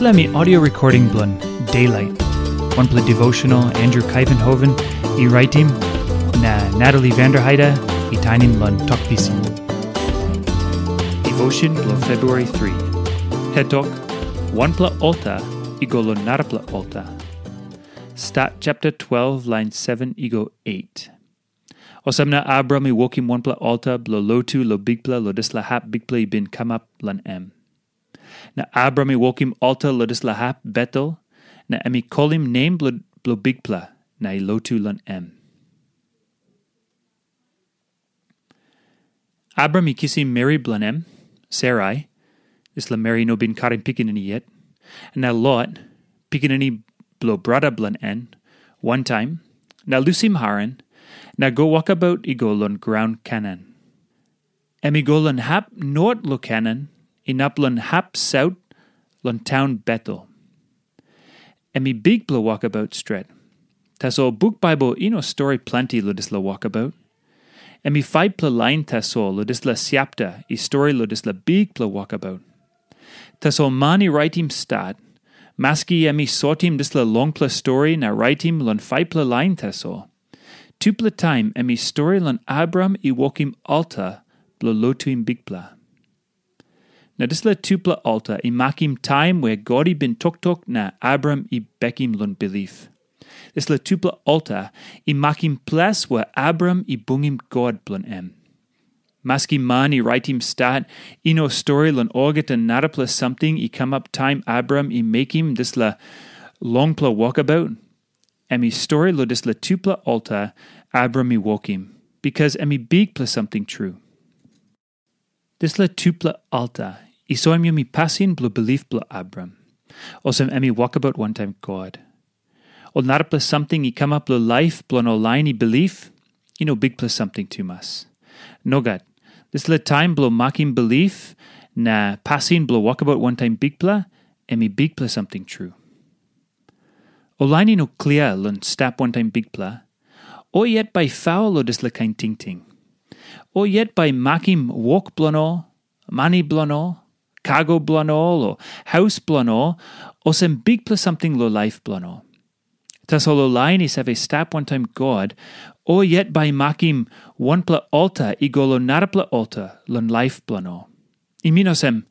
Me audio recording blun Daylight. One play devotional Andrew Kuyvenhoven, e writing na Natalie Vanderheide, e tinin lun talkpisin. Devotion lo February 3. Hetok, one pla alta, ego lo narapla alta. Stat chapter 12, line 7, ego 8. Osamna Abram i wokim one pla alta, blo lotu lo bigpla lo disla hap bigpla bin kamap lan em. Na Abram i wokim alta lo disla hap betel, na emi kolim name blo, blo na i lotu lan em. Abram i kisi Mary blanem, Sarai, isla Mary no bin karim pikinini yet, and na Lot, pikinini blo brada blan en, one time, na lusim Haran, na go walkabout igolon ground Kenan. Emigolon hap nort lo Kenan, inaplon hap south lon town Bethel. Emi big blo walkabout stret. Taso book Bible ino story plenty lo dis la walkabout. Emi five pla line taso lo dis la siapta i story lo dis la big pla walkabout. Taso mani writing stat, maski emi sortim dis la long pla story na writing lon five pla line taso. Tupla time emi story lon Abram i wokim alta blo lotuim bigpla. Na disla tupla alta i makim time where God i bin tok tok na Abram i bekim lon belief. Disla tupla alta i makim plas where Abram i bungim God blon em. Maski mani writim stat ino story lon orget and narapla something i come up time Abram i makim disla longpla walkabout. Emi story lo disla tupla alta Abram i wokim because emi big plus something true. Disla tupla alta isoim yumi pasin blu belief blu Abram. Osem emi walkabout one time God. Ol nara plus something i come up blu life blu no line i belief, you know big plus something to mas. Nogat, this le time blo makim belief na pasin blu walkabout one time big pla, emi big plus something true. Olaini no clear lun stap one time big pla, o yet by foul o dis le kain ting ting. O yet by makim walk blono, mani blono, cargo blono, or house blono, or some big plus something lo life blono. Tas lo laini save stap one time God, or yet by makim one pla alta igolo narapla alta lon life blono. Iminosem,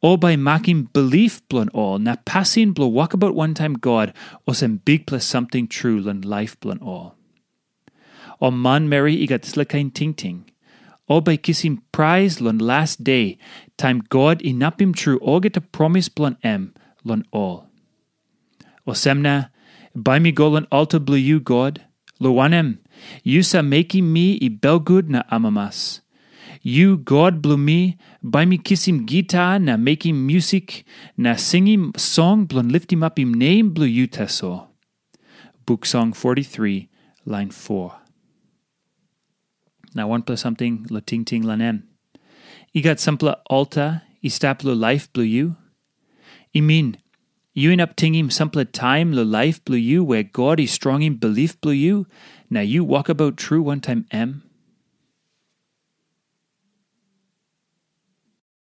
or by makim belief blon all, na passin blo walkabout one time God, osem big plus something true lon life blon all. O man Mary igat slakain ting ting. O by kissing prize lon last day, time God inapim true o get a promise blon em lon all. O semna, by mi golon alta blu you God, lo wanem, you sa making me i belgud na amamas. You, God, blew me, by me kiss him guitar, na making music, na singing song, blon lift him up him name, blew you teso. Book Song 43, line 4. Now one plus something, lo ting ting lanem. I got simpla alta, i staplo life blue you. I mean, you in up tingim simpla time lo life blue you, where God is strong in belief blue you, now you walk about true one time M.